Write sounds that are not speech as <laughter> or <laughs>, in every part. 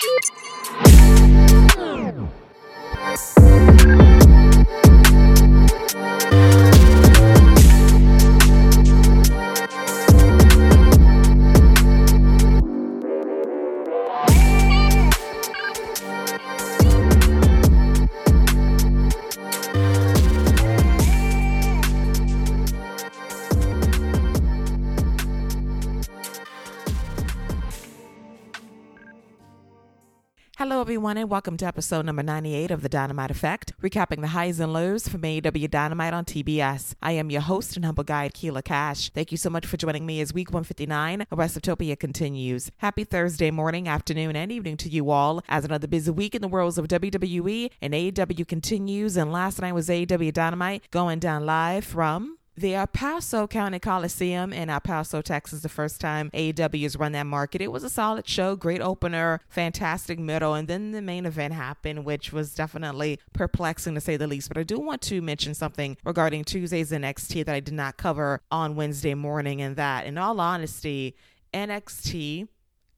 Hello, <laughs> everyone, and welcome to episode number 98 of The Dynamite Effect, recapping the highs and lows from AEW Dynamite on TBS. I am your host and humble guide, Keila Cash. Thank you so much for joining me as week 159 of WrestleTopia continues. Happy Thursday morning, afternoon, and evening to you all as another busy week in the worlds of WWE and AEW continues. And last night was AEW Dynamite going down live from the El Paso County Coliseum in El Paso, Texas, the first time AEW has run that market. It was a solid show, great opener, fantastic middle, and then the main event happened, which was definitely perplexing to say the least. But I do want to mention something regarding Tuesday's NXT that I did not cover on Wednesday morning, and that, in all honesty, NXT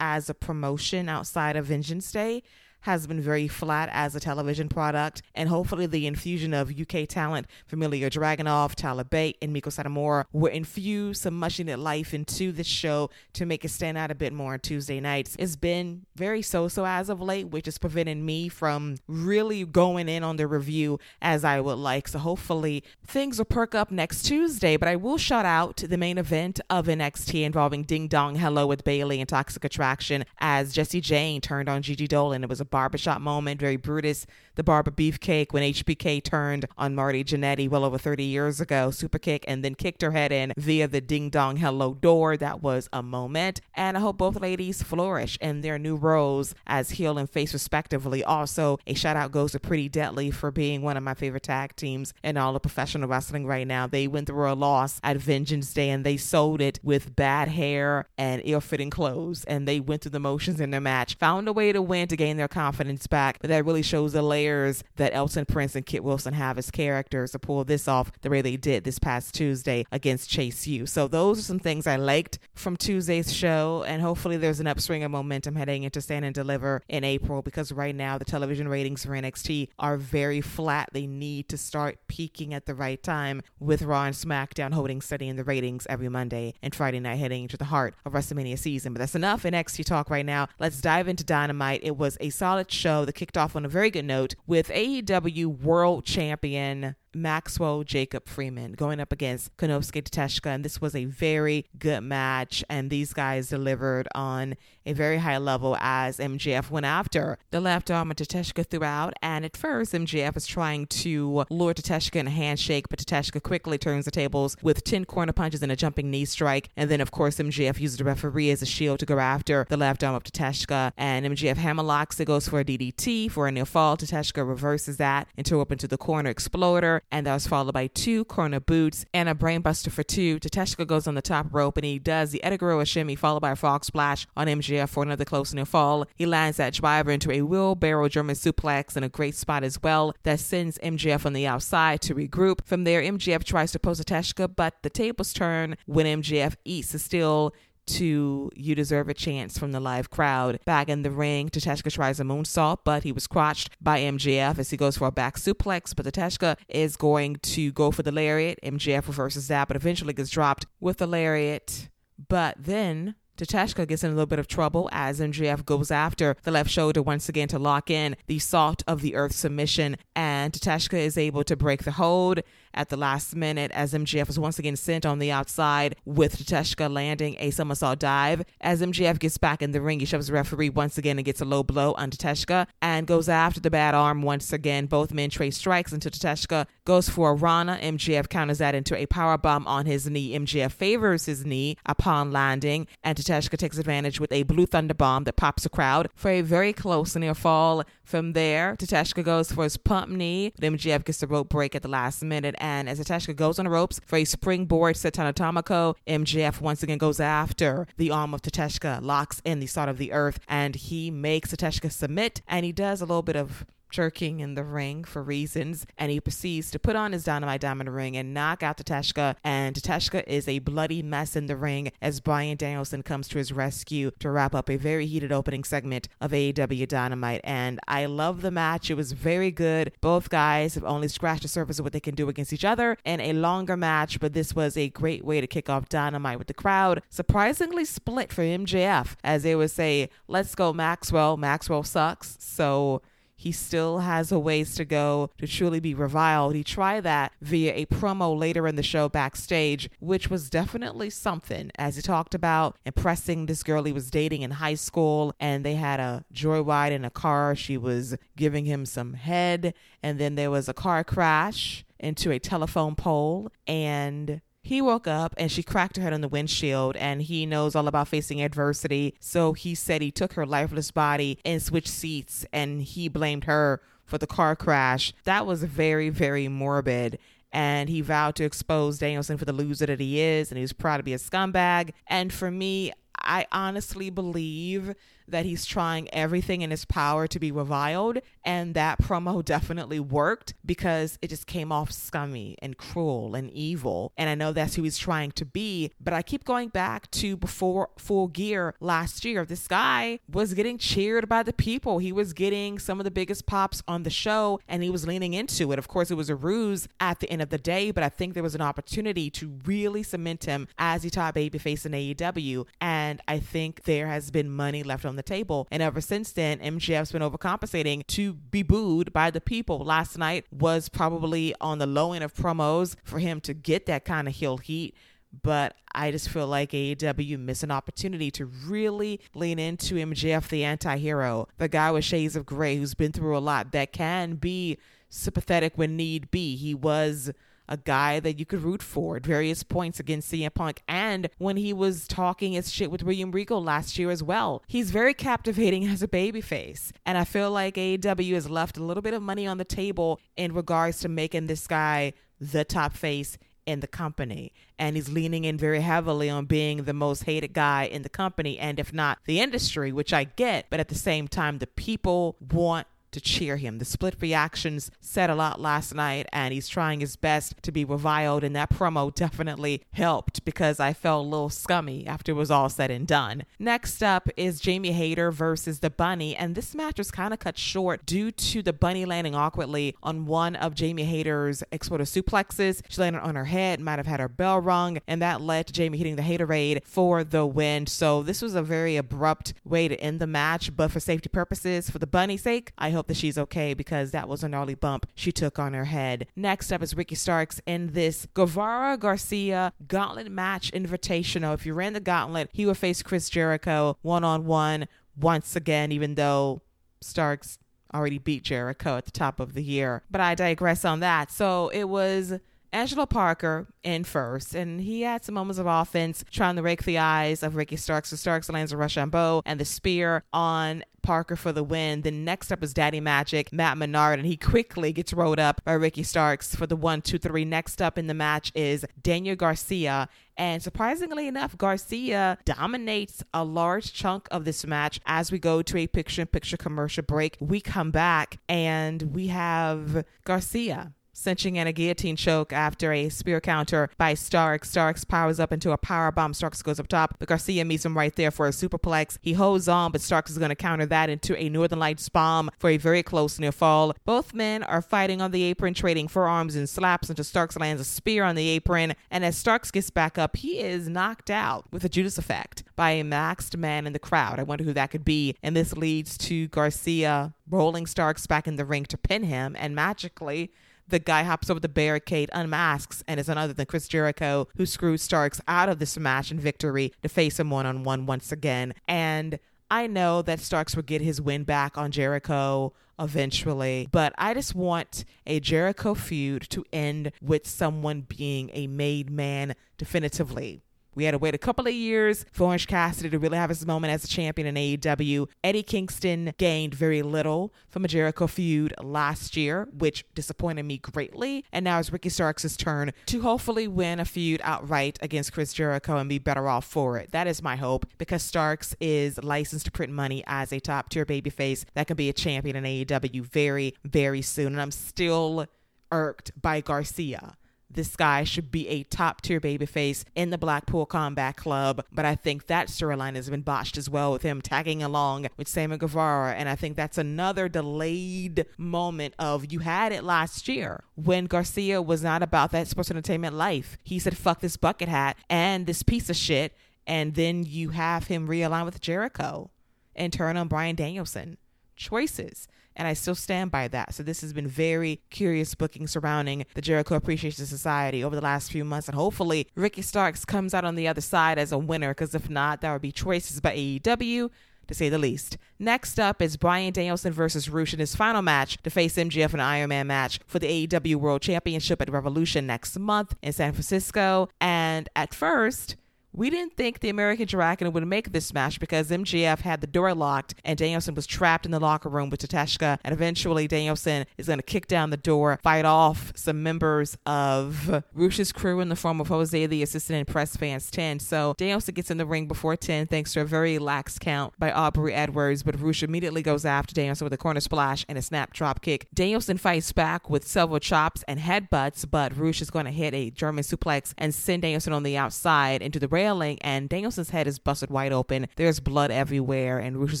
as a promotion outside of Vengeance Day has been very flat as a television product, and hopefully the infusion of UK talent from Ilya Dragunov, Tyler Bate, and Meiko Satomura will infuse some much needed life into the show to make it stand out a bit more on Tuesday nights. It's been very so-so as of late, which is preventing me from really going in on the review as I would like. So hopefully things will perk up next Tuesday, but I will shout out the main event of NXT involving Ding Dong Hello with Bayley and Toxic Attraction as Jacy Jane turned on Gigi Dolan. It was a barbershop moment, very Brutus, the barber beefcake when HBK turned on Marty Jannetty well over 30 years ago, super kick, and then kicked her head in via the ding dong hello door. That was a moment. And I hope both ladies flourish in their new roles as heel and face, respectively. Also, a shout out goes to Pretty Deadly for being one of my favorite tag teams in all of professional wrestling right now. They went through a loss at Vengeance Day and they sold it with bad hair and ill fitting clothes. And they went through the motions in their match, found a way to win to gain their confidence back. But that really shows the layers that Elton Prince and Kit Wilson have as characters to pull this off the way they did this past Tuesday against Chase U. So those are some things I liked from Tuesday's show, and hopefully there's an upswing of momentum heading into Stand and Deliver in April because right now the television ratings for NXT are very flat. They need to start peaking at the right time with Raw and SmackDown holding steady in the ratings every Monday and Friday night heading into the heart of WrestleMania season. But that's enough NXT talk right now. Let's dive into Dynamite. It was a solid show that kicked off on a very good note with AEW World Champion Maxwell Jacob Freeman going up against Konosuke Takeshita. And this was a very good match. And these guys delivered on a very high level as MJF went after the left arm of Takeshita throughout. And at first, MJF is trying to lure Takeshita in a handshake, but Takeshita quickly turns the tables with 10 corner punches and a jumping knee strike. And then, of course, MJF uses the referee as a shield to go after the left arm of Takeshita. And MJF hammerlocks it, goes for a DDT for a near fall. Takeshita reverses that into up into the corner exploder and that was followed by two corner boots and a brainbuster for two. Takeshita goes on the top rope and he does the Eddie shimmy followed by a frog splash on MJF for another close near fall. He lands that driver into a wheelbarrow German suplex in a great spot as well that sends MJF on the outside to regroup. From there, MJF tries to pose Takeshita, but the tables turn when MJF eats the steel to You Deserve a Chance from the live crowd. Back in the ring, Takeshita tries a moonsault, but he was crotched by MJF as he goes for a back suplex. But Takeshita is going to go for the lariat. MJF reverses that, but eventually gets dropped with the lariat. But then Takeshita gets in a little bit of trouble as MJF goes after the left shoulder once again to lock in the salt of the earth submission, and Takeshita is able to break the hold at the last minute as MJF is once again sent on the outside with Takeshita landing a somersault dive. As MJF gets back in the ring, he shoves the referee once again and gets a low blow on Takeshita and goes after the bad arm once again. Both men trade strikes until Takeshita goes for a Rana. MJF counters that into a power bomb on his knee. MJF favors his knee upon landing, and Takeshita takes advantage with a blue thunder bomb that pops the crowd for a very close near fall. From there, Takeshita goes for his pump knee, but MJF gets the rope break at the last minute as Takeshita goes on the ropes for a springboard Senton Atomico, MJF once again goes after the arm of Takeshita, locks in the salt of the earth, and he makes Takeshita submit, and he does a little bit of jerking in the ring for reasons, and he proceeds to put on his dynamite diamond ring and knock out Takeshita. And Takeshita is a bloody mess in the ring as Bryan Danielson comes to his rescue to wrap up a very heated opening segment of AEW Dynamite. And I love the match. It was very good. Both guys have only scratched the surface of what they can do against each other in a longer match, but this was a great way to kick off Dynamite with the crowd. Surprisingly split for MJF, as they would say, let's go Maxwell. Maxwell sucks. So he still has a ways to go to truly be reviled. He tried that via a promo later in the show backstage, which was definitely something as he talked about impressing this girl he was dating in high school and they had a joyride in a car. She was giving him some head and then there was a car crash into a telephone pole and he woke up and she cracked her head on the windshield, and he knows all about facing adversity. So he said he took her lifeless body and switched seats, and he blamed her for the car crash. That was very, very morbid. And he vowed to expose Danielson for the loser that he is, and he was proud to be a scumbag. And for me, I honestly believe that he's trying everything in his power to be reviled. And that promo <laughs> definitely worked because it just came off scummy and cruel and evil. And I know that's who he's trying to be. But I keep going back to before Full Gear last year. This guy was getting cheered by the people. He was getting some of the biggest pops on the show and he was leaning into it. Of course, it was a ruse at the end of the day, but I think there was an opportunity to really cement him as the top babyface in AEW. And I think there has been money left on the table. And ever since then, MJF's been overcompensating to be booed by the people. Last night was probably on the low end of promos for him to get that kind of heel heat but I just feel like AEW missed an opportunity to really lean into MJF, the anti hero, the guy with shades of gray who's been through a lot that can be sympathetic when need be. He was a guy that you could root for at various points against CM Punk and when he was talking his shit with William Regal last year as well. He's very captivating <laughs> as a babyface. And I feel like AEW has left a little bit of money on the table in regards to making this guy the top face in the company. And he's leaning in very heavily on being the most hated guy in the company, and if not the industry, which I get, but at the same time, the people want to cheer him. The split reactions said a lot last night, and he's trying his best to be reviled. And that promo <laughs> definitely helped because I felt a little scummy after it was all said and done. Next up is Jamie Hayter versus the Bunny, and this match was kind of cut short due to the Bunny landing awkwardly on one of Jamie Hayter's explosive suplexes. She landed on her head, might have had her bell rung, and that led to Jamie hitting the Hayterade for the win. So this was a very abrupt way to end the match, but for safety purposes, for the Bunny's sake, I hope that she's okay because that was a gnarly bump she took on her head. Next up is Ricky Starks in this Guevara Garcia gauntlet match invitational. If you ran the gauntlet, he would face Chris Jericho one on one once again, even though Starks already beat Jericho at the top of the year. But I digress on that. So it was Angelo Parker in first, and he had some moments of offense trying to rake the eyes of Ricky Starks. So Starks lands a Roshambo and the spear on Parker for the win. Then next up is Daddy Magic, Matt Menard, and he quickly gets rolled up by Ricky Starks for the one, two, three. Next up in the match is Daniel Garcia. And surprisingly enough, Garcia dominates a large chunk of this match as we go to a picture in picture commercial break. We come back and we have Garcia cinching in a guillotine choke after a spear counter by Starks. Starks powers up into a power bomb. Starks goes up top, but Garcia meets him right there for a superplex. He holds on, but Starks is going to counter that into a Northern Lights bomb for a very close near fall. Both men are fighting on the apron, trading forearms and slaps until Starks lands a spear on the apron. And as Starks gets back up, he is knocked out with a Judas effect by a masked man in the crowd. I wonder who that could be. And this leads to Garcia rolling Starks back in the ring to pin him, and magically, the guy hops over the barricade, unmasks, and is none other than Chris Jericho, who screws Starks out of this match and victory to face him one on one once again. And I know that Starks will get his win back on Jericho eventually, but I just want a Jericho feud to end with someone being a made man definitively. We had to wait a couple of years for Orange Cassidy to really have his moment as a champion in AEW. Eddie Kingston gained very little from a Jericho feud last year, which disappointed me greatly. And now it's Ricky Starks' turn to hopefully win a feud outright against Chris Jericho and be better off for it. That is my hope because Starks is licensed to print money as a top tier babyface that can be a champion in AEW very, very soon. And I'm still irked by Garcia this guy should be a top tier babyface in the Blackpool Combat Club. But I think that storyline has been botched as well with him tagging along with Sammy Guevara. And I think that's another delayed moment of you had it last year when Garcia was not about that sports entertainment life. He said, fuck this bucket hat and this piece of shit. And then you have him realign with Jericho and turn on Bryan Danielson. Choices and I still stand by that. So this has been very curious booking surrounding the Jericho Appreciation Society over the last few months, and hopefully Ricky Starks comes out on the other side as a winner. Because if not, that would be choices by AEW to say the least. Next up is Bryan Danielson versus Rush in his final match to face MJF in an Iron Man match for the AEW World Championship at Revolution next month in San Francisco. And at first, we didn't think the American Dragon would make this match because MJF had the door locked and Danielson was trapped in the locker room with Takeshita. And eventually, Danielson is going to kick down the door, fight off some members of Rush's crew in the form of Jose, the assistant, and press fans 10. So Danielson gets in the ring before 10 thanks to a very lax count by Aubrey Edwards. But Rush immediately goes after Danielson with a corner splash and a snap drop kick. Danielson fights back with several chops and headbutts, but Rush is going to hit a German suplex and send Danielson on the outside into the railing, and Danielson's head is busted wide open. There's blood everywhere, and is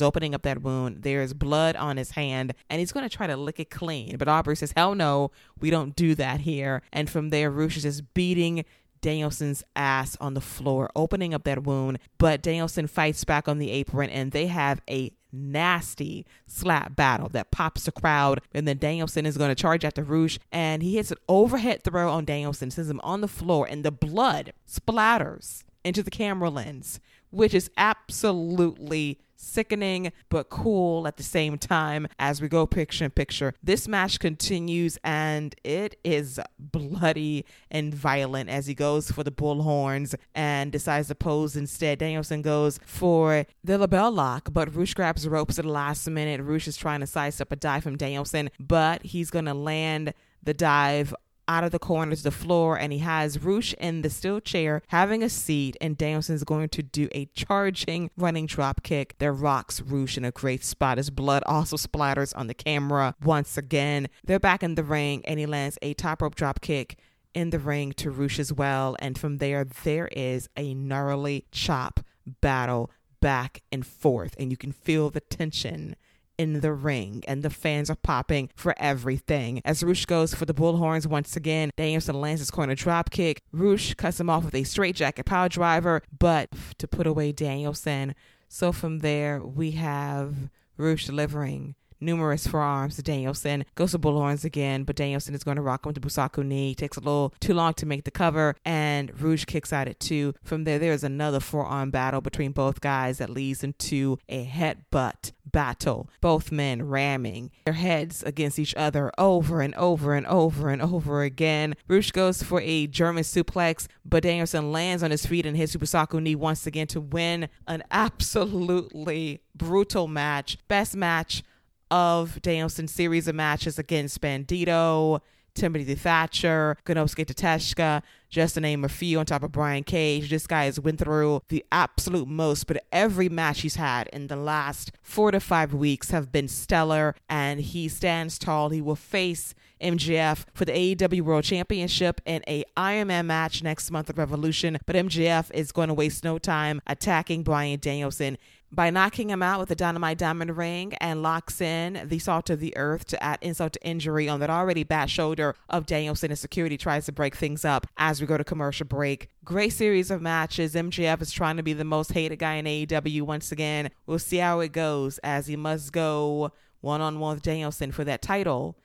opening up that wound. There's blood on his hand, and he's going to try to lick it clean. But Aubrey says, Hell no, we don't do that here. And from there, is just beating Danielson's ass on the floor, opening up that wound. But Danielson fights back on the apron, and they have a nasty slap battle that pops the crowd. And then Danielson is going to charge after Rush, and he hits an overhead throw on Danielson, sends him on the floor, and the blood splatters into the camera lens, which is absolutely sickening but cool at the same time as we go picture in picture. This match continues and it is bloody and violent as he goes for the bull horns and decides to pose instead. Danielson goes for the LeBell Lock, but Rush grabs the ropes at the last minute. Rush is trying to size up a dive from Danielson, but he's going to land the dive out of the corner to the floor, and he has Rush in the steel chair having a seat, and Danielson is going to do a charging running drop kick that rocks Rush in a great spot. His blood also splatters on the camera once again. They're back in the ring, and he lands a top rope drop kick in the ring to Rush as well. And from there, there is a gnarly chop battle back and forth, and you can feel the tension in the ring, and the fans are popping for everything. As Rush goes for the bullhorns once again, Danielson lands his corner drop kick. Rush cuts him off with a straight jacket power driver, but to put away Danielson. So from there, we have Rush delivering numerous forearms to Danielson. Goes to Bullhorns again, but Danielson is going to rock him with the Busaiku knee. Takes a little too long to make the cover, and Rush kicks out at two. From there, there is another forearm battle between both guys that leads into a headbutt battle. Both men ramming their heads against each other over and over and over and over again. Rush goes for a German suplex, but Danielson lands on his feet and hits Busaiku knee once again to win an absolutely brutal match. Best match of Danielson's series of matches against Bandito, Timothy Thatcher, Konosuke Takeshita, just to name a few on top of Brian Cage. This guy has went through the absolute most, but every match he's had in the last four to five weeks have been stellar, and he stands tall. He will face MJF for the AEW World Championship in a Iron Man match next month at Revolution, but MJF is going to waste no time attacking Bryan Danielson by knocking him out with a dynamite diamond ring and locks in the salt of the earth to add insult to injury on that already bad shoulder of Danielson and security tries to break things up as we go to commercial break. Great series of matches. MJF is trying to be the most hated guy in AEW once again. We'll see how it goes as he must go one on one with Danielson for that title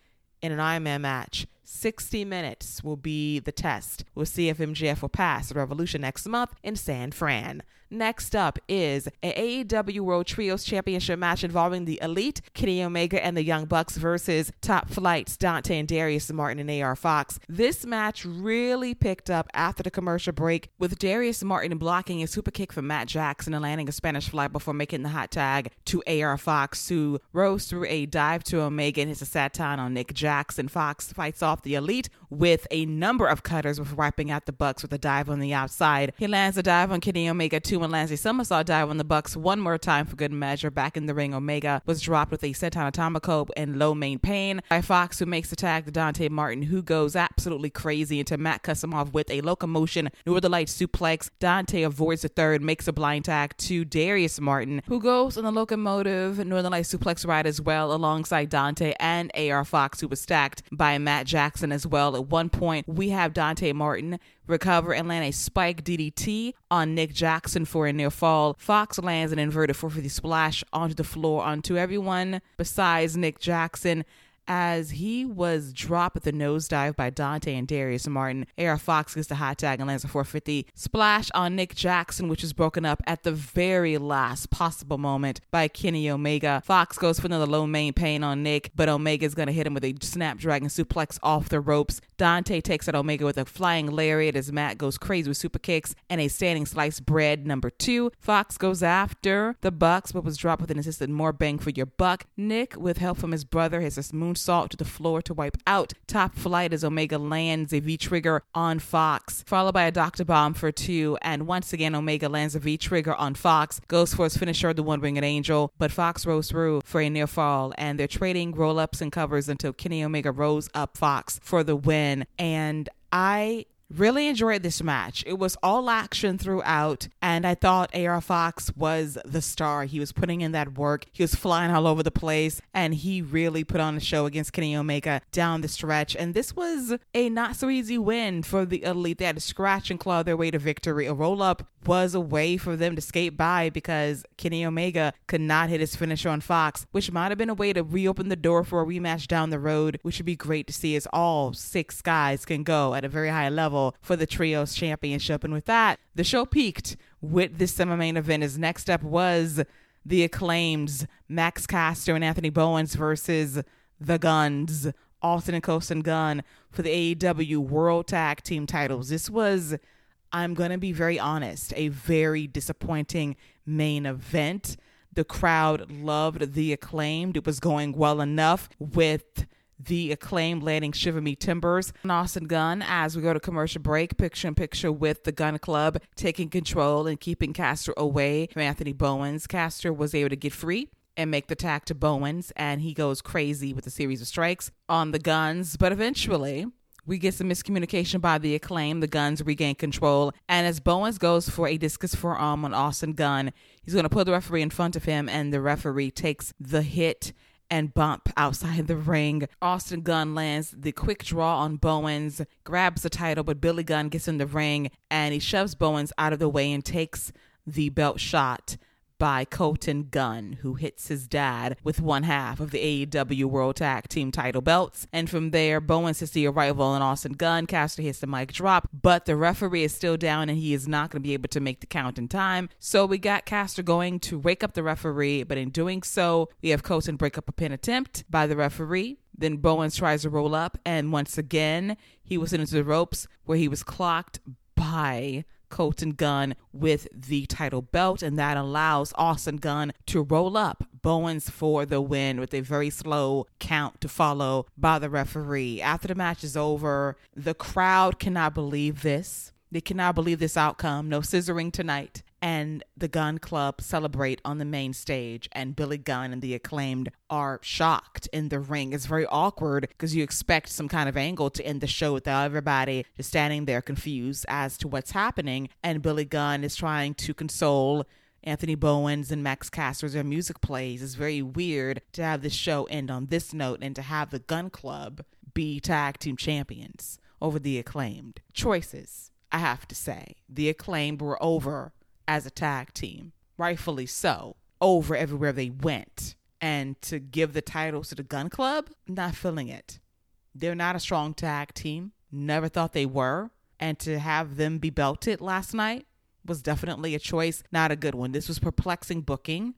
in an Iron Man match. 60 minutes will be the test. We'll see if MJF will pass the Revolution next month in San Fran. Next up is a AEW World Trios Championship match involving the Elite, Kenny Omega, and the Young Bucks versus Top Flights, Dante and Darius Martin and AR Fox. This match really picked up after the commercial break with Darius Martin blocking a super kick from Matt Jackson and landing a Spanish fly before making the hot tag to AR Fox, who rose through a dive to Omega and hits a satin on Nick Jackson. Fox fights off the Elite with a number of cutters before wiping out the Bucks with a dive on the outside. He lands a dive on Kenny Omega too lands a somersault dive on the Bucks one more time for good measure. Back in the ring, Omega was dropped with a senton atomico and Lo Mein Pain by Fox, who makes the tag to Dante Martin, who goes absolutely crazy into Matt Kusimov with a locomotion Northern Light suplex. Dante avoids the third, makes a blind tag to Darius Martin, who goes on the locomotive Northern Light suplex ride as well, alongside Dante and AR Fox, who was stacked by Matt Jackson as well. At one point, we have Dante Martin recover and land a spike DDT on Nick Jackson for a near fall. Fox lands an inverted 450 splash onto the floor onto everyone besides Nick Jackson as he was dropped at the nosedive by Dante and Darius Martin. AR Fox gets the hot tag and lands a 450 splash on Nick Jackson, which is broken up at the very last possible moment by Kenny Omega. Fox goes for another Lo Mein Pain on Nick, but Omega is going to hit him with a snapdragon suplex off the ropes. Dante takes out Omega with a flying lariat as Matt goes crazy with super kicks and a standing sliced bread number two. Fox goes after the Bucks, but was dropped with an assisted more bang for your buck. Nick, with help from his brother, his moon moonsault to the floor to wipe out top flight as Omega lands a V trigger on Fox, followed by a Doctor Bomb for two. And once again, Omega lands a V trigger on Fox, goes for his finisher, the One Winged Angel, but Fox rolls through for a near fall. And they're trading roll ups and covers until Kenny Omega rolls up Fox for the win. And I Really enjoyed this match. It was all action throughout, and I thought AR Fox was the star. He was putting in that work, he was flying all over the place, and he really put on a show against Kenny Omega down the stretch. And this was a not so easy win for the Elite. They had to scratch and claw their way to victory. A roll up was a way for them to skate by because Kenny Omega could not hit his finisher on Fox, which might have been a way to reopen the door for a rematch down the road, which would be great to see as all six guys can go at a very high level for the Trios Championship. And with that, the show peaked with this semi main event. His next up was the acclaimed Max Caster and Anthony Bowens versus the Guns, Austin and Colten Gunn for the AEW World Tag Team titles. This was I'm going to be very honest, a very disappointing main event. The crowd loved the acclaimed. It was going well enough with the acclaimed landing Shiver Me Timbers and Austin Gunn as we go to commercial break, picture in picture with the Gun Club taking control and keeping Caster away from Anthony Bowens. Caster was able to get free and make the tag to Bowens, and he goes crazy with a series of strikes on the guns. But eventually, we get some miscommunication by the acclaim. The guns regain control. And as Bowens goes for a discus forearm on Austin Gunn, he's going to put the referee in front of him, and the referee takes the hit and bump outside the ring. Austin Gunn lands the quick draw on Bowens, grabs the title, but Billy Gunn gets in the ring and he shoves Bowens out of the way and takes the belt shot by Colten Gunn, who hits his dad with one half of the AEW World Tag Team title belts. And from there, Bowens hits the arrival and Austin Gunn. Caster hits the mic drop, but the referee is still down and he is not going to be able to make the count in time. So we got Caster going to wake up the referee, but in doing so, we have Colten break up a pin attempt by the referee. Then Bowens tries to roll up, and once again, he was into the ropes where he was clocked by Colten Gunn with the title belt, and that allows Austin Gunn to roll up Bowens for the win with a very slow count to follow by the referee. After the match is over, the crowd cannot believe this. They cannot believe this outcome. No scissoring tonight and the Gun Club celebrate on the main stage, and Billy Gunn and the acclaimed are shocked in the ring. It's very awkward because you expect some kind of angle to end the show without everybody just standing there confused as to what's happening. And Billy Gunn is trying to console Anthony Bowens and Max Caster's their music plays. It's very weird to have this show end on this note and to have the Gun Club be tag team champions over the acclaimed. Choices, I have to say. The acclaimed were over as a tag team, rightfully so, over everywhere they went. And to give the titles to the Gun Club, not feeling it. They're not a strong tag team. Never thought they were. And to have them be belted last night, was definitely a choice, not a good one. This was perplexing booking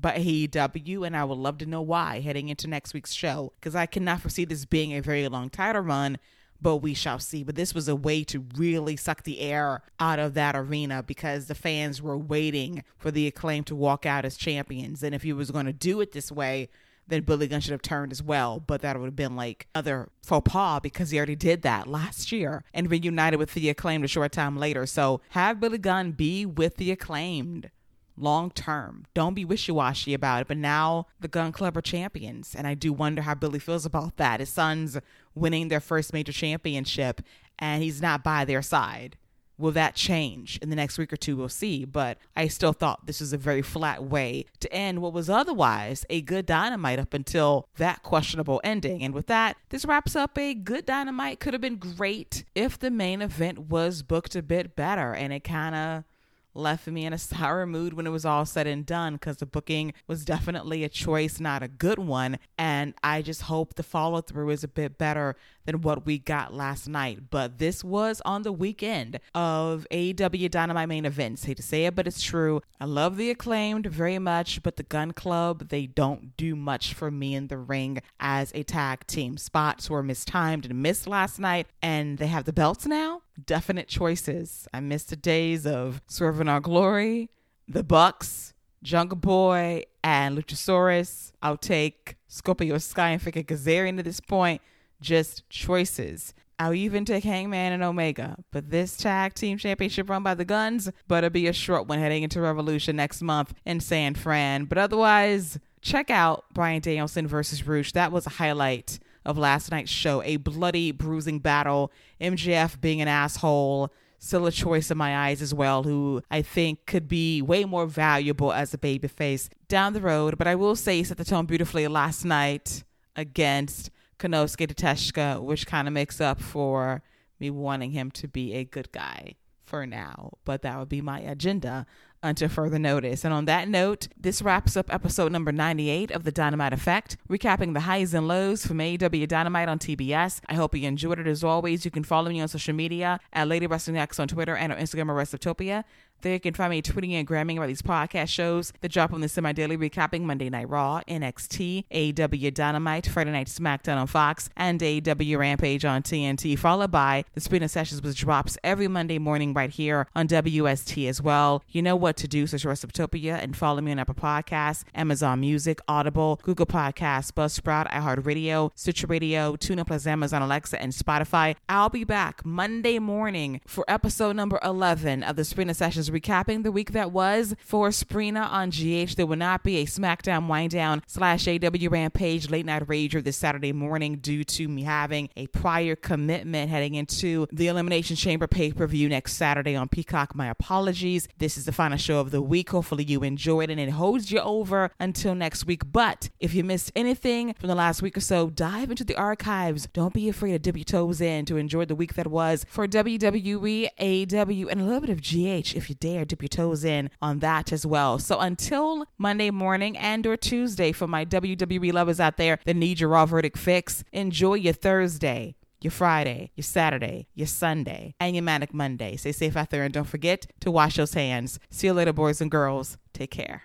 by AEW, and I would love to know why heading into next week's show because I cannot foresee this being a very long title run. But we shall see. But this was a way to really suck the air out of that arena because the fans were waiting for the acclaim to walk out as champions. And if he was going to do it this way, then Billy Gunn should have turned as well. But that would have been like other faux pas because he already did that last year and reunited with the acclaimed a short time later. So have Billy Gunn be with the acclaimed long term. Don't be wishy washy about it. But now the gun Club are champions. And I do wonder how Billy feels about that. His son's winning their first major championship and he's not by their side. Will that change in the next week or two? We'll see. But I still thought this was a very flat way to end what was otherwise a good dynamite up until that questionable ending. And with that, this wraps up a good dynamite. Could have been great if the main event was booked a bit better and it kind of left me in a <laughs> sour mood when it was all said and done because the booking was definitely a choice, not a good one. And I just hope the follow through is a bit better than what we got last night. But this was on the weekend of AEW Dynamite main events. Hate to say it, but it's true. I love the acclaimed very much, but the Gun Club, they don't do much for me in the ring as a tag team. Spots were mistimed and missed last night, and they have the belts now. Definite choices. I miss the days of Swerve in Our Glory, the Bucks, Jungle Boy, and Luchasaurus. I'll take Scorpio Sky and Vicky Kazarian at this point just choices. I'll even take Hangman and Omega, but this tag team championship run by the Guns better be a short one heading into Revolution next month in San Fran. But otherwise, check out Bryan Danielson versus Rush. That was a highlight of last night's show. A bloody, bruising battle. MJF being an asshole. Still a choice in my eyes as well, who I think could be way more valuable as a babyface down the road. But I will say he set the tone beautifully last night against Konosuke Takeshita, which kind of makes up for me wanting him to be a good guy for now. But that would be my agenda until further notice. And on that note, this wraps up episode number 98 of The Dynamite Effect, recapping the highs and lows from AEW Dynamite on TBS. I hope you enjoyed it as always. You can follow me on social media at Lady Wrestling X on Twitter and on Instagram at WrestleTopia. There you can find me tweeting and gramming about these podcast shows the drop on the semi daily recapping Monday Night Raw, NXT, AW Dynamite, Friday Night SmackDown on Fox, and AW Rampage on TNT, followed by the Spinner Sessions, which drops every Monday morning right here on WST as well. You know what to do, search WrestleTopia and follow me on Apple Podcasts, Amazon Music, Audible, Google Podcasts, Buzzsprout, iHeartRadio, Stitcher Radio, TuneIn Plus Amazon Alexa, and Spotify. I'll be back Monday morning for episode number 11 of the Spinner Sessions recapping the week that was for Sprina on GH. There will not be a SmackDown Wind Down slash AW Rampage Late Night Rager this Saturday morning due to me having a prior commitment heading into the Elimination Chamber pay per view next Saturday on Peacock. My apologies. This is the final show of the week. Hopefully, you enjoyed and it holds you over until next week. But if you missed anything from the last week or so, dive into the archives. Don't be afraid to dip your toes in to enjoy the week that was for WWE, AW, and a little bit of GH if you dare dip your toes in on that as well. So until Monday morning and or Tuesday for my WWE lovers out there that need your raw verdict fix, enjoy your Thursday your Friday, your Saturday, your Sunday, and your Manic Monday. Stay safe out there and don't forget to wash those hands. See you later, boys and girls. Take care.